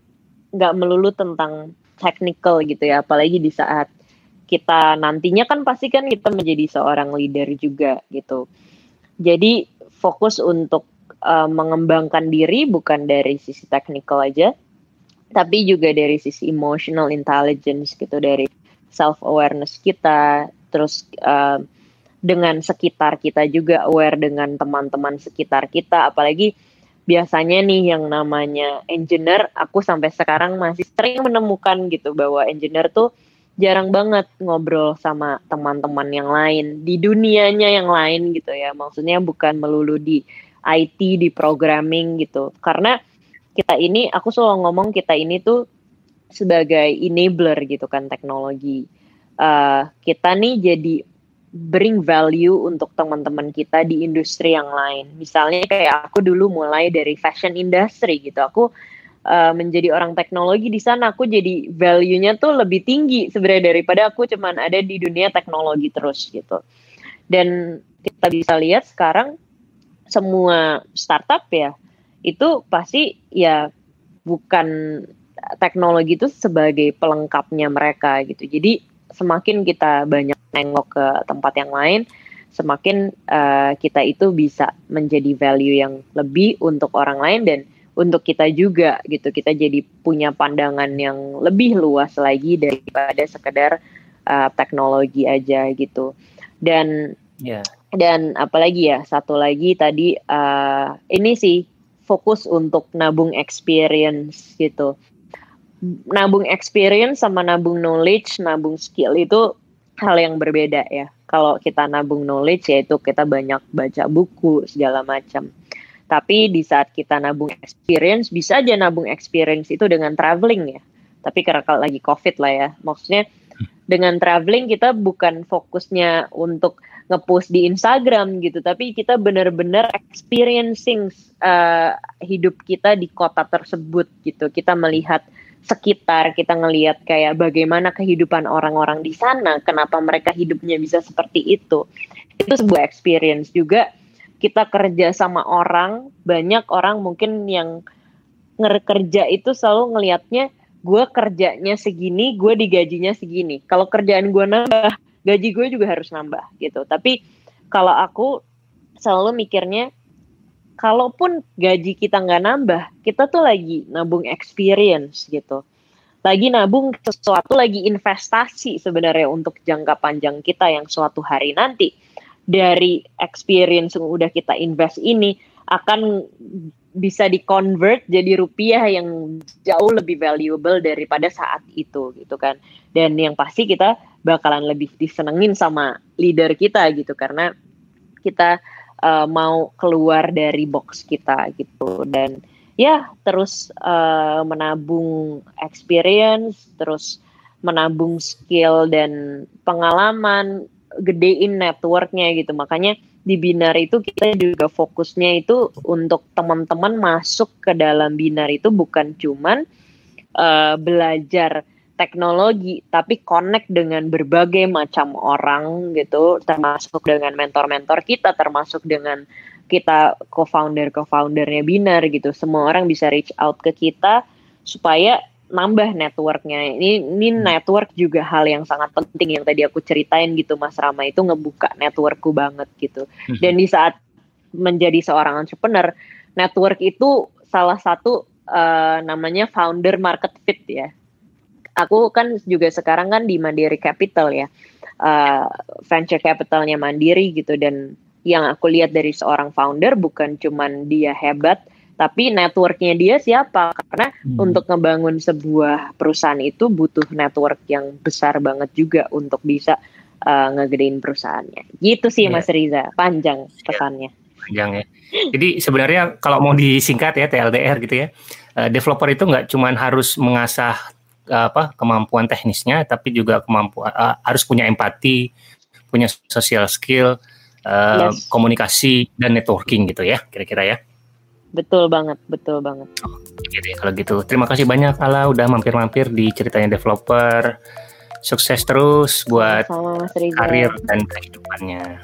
nggak melulu tentang technical gitu ya, apalagi di saat kita nantinya kan pasti kan kita menjadi seorang leader juga gitu. Jadi fokus untuk uh, mengembangkan diri bukan dari sisi teknikal aja, tapi juga dari sisi emotional intelligence gitu dari self awareness kita, terus uh, dengan sekitar kita juga aware dengan teman-teman sekitar kita, apalagi biasanya nih yang namanya engineer, aku sampai sekarang masih sering menemukan gitu bahwa engineer tuh jarang banget ngobrol sama teman-teman yang lain di dunianya yang lain gitu ya. Maksudnya bukan melulu di IT di programming gitu. Karena kita ini aku selalu ngomong kita ini tuh sebagai enabler gitu kan teknologi. Uh, kita nih jadi bring value untuk teman-teman kita di industri yang lain. Misalnya kayak aku dulu mulai dari fashion industry gitu. Aku uh, menjadi orang teknologi di sana aku jadi value-nya tuh lebih tinggi sebenarnya daripada aku cuman ada di dunia teknologi terus gitu. Dan kita bisa lihat sekarang semua startup ya itu pasti ya bukan teknologi itu sebagai pelengkapnya mereka gitu. Jadi semakin kita banyak nengok ke tempat yang lain, semakin uh, kita itu bisa menjadi value yang lebih untuk orang lain dan untuk kita juga gitu. Kita jadi punya pandangan yang lebih luas lagi daripada sekedar uh, teknologi aja gitu. Dan yeah. dan apalagi ya satu lagi tadi uh, ini sih fokus untuk nabung experience gitu. Nabung experience sama nabung knowledge nabung skill itu hal yang berbeda ya. Kalau kita nabung knowledge yaitu kita banyak baca buku segala macam tapi di saat kita nabung experience, bisa aja nabung experience itu dengan traveling ya. Tapi karena kalau lagi COVID lah ya, maksudnya dengan traveling kita bukan fokusnya untuk ngepost di Instagram gitu, tapi kita benar-benar experiencing uh, hidup kita di kota tersebut gitu. Kita melihat sekitar, kita ngelihat kayak bagaimana kehidupan orang-orang di sana, kenapa mereka hidupnya bisa seperti itu. Itu sebuah experience juga kita kerja sama orang banyak orang mungkin yang ngerkerja itu selalu ngelihatnya gue kerjanya segini gue digajinya segini. Kalau kerjaan gue nambah gaji gue juga harus nambah gitu. Tapi kalau aku selalu mikirnya kalaupun gaji kita nggak nambah kita tuh lagi nabung experience gitu. Lagi nabung sesuatu lagi investasi sebenarnya untuk jangka panjang kita yang suatu hari nanti dari experience yang udah kita invest ini akan bisa di-convert jadi rupiah yang jauh lebih valuable daripada saat itu gitu kan. Dan yang pasti kita bakalan lebih disenengin sama leader kita gitu karena kita uh, mau keluar dari box kita gitu dan ya terus uh, menabung experience, terus menabung skill dan pengalaman gedein networknya gitu. Makanya di binar itu kita juga fokusnya itu untuk teman-teman masuk ke dalam binar itu bukan cuman uh, belajar teknologi tapi connect dengan berbagai macam orang gitu. Termasuk dengan mentor-mentor kita termasuk dengan kita co-founder co-foundernya binar gitu. Semua orang bisa reach out ke kita supaya nambah networknya. Ini ini hmm. network juga hal yang sangat penting yang tadi aku ceritain gitu Mas Rama itu ngebuka networkku banget gitu. Hmm. Dan di saat menjadi seorang entrepreneur, network itu salah satu uh, namanya founder market fit ya. Aku kan juga sekarang kan di Mandiri Capital ya. Uh, venture capitalnya Mandiri gitu dan yang aku lihat dari seorang founder bukan cuman dia hebat tapi networknya dia siapa karena hmm. untuk ngebangun sebuah perusahaan itu butuh network yang besar banget juga untuk bisa uh, ngegedein perusahaannya gitu sih yeah. Mas Riza panjang iya. pesannya panjang ya jadi sebenarnya kalau mau disingkat ya TLDR gitu ya uh, developer itu nggak cuma harus mengasah uh, apa kemampuan teknisnya tapi juga kemampuan uh, harus punya empati punya social skill uh, yes. komunikasi dan networking gitu ya kira-kira ya Betul banget, betul banget. Oke deh kalau gitu. Terima kasih banyak Ala udah mampir-mampir di ceritanya developer. Sukses terus buat karir dan kehidupannya.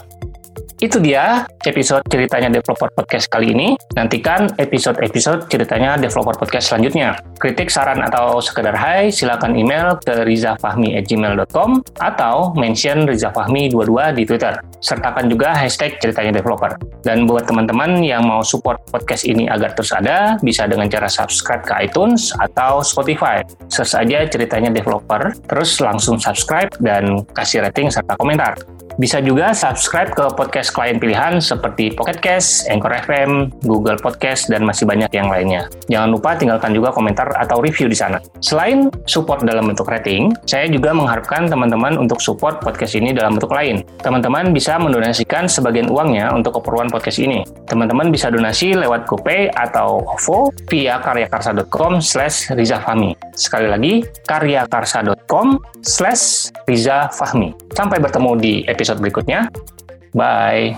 Itu dia episode ceritanya Developer Podcast kali ini. Nantikan episode-episode ceritanya Developer Podcast selanjutnya. Kritik, saran, atau sekedar hai, silakan email ke rizafahmi@gmail.com atau mention rizafahmi22 di Twitter. Sertakan juga hashtag ceritanya developer. Dan buat teman-teman yang mau support podcast ini agar terus ada, bisa dengan cara subscribe ke iTunes atau Spotify. Search aja ceritanya developer, terus langsung subscribe dan kasih rating serta komentar. Bisa juga subscribe ke podcast klien pilihan seperti Pocket Cast, Anchor FM, Google Podcast, dan masih banyak yang lainnya. Jangan lupa tinggalkan juga komentar atau review di sana. Selain support dalam bentuk rating, saya juga mengharapkan teman-teman untuk support podcast ini dalam bentuk lain. Teman-teman bisa mendonasikan sebagian uangnya untuk keperluan podcast ini. Teman-teman bisa donasi lewat GoPay atau OVO via karyakarsa.com slash rizafahmi. Sekali lagi, karyakarsa.com slash rizafahmi. Sampai bertemu di episode berikutnya. Bye.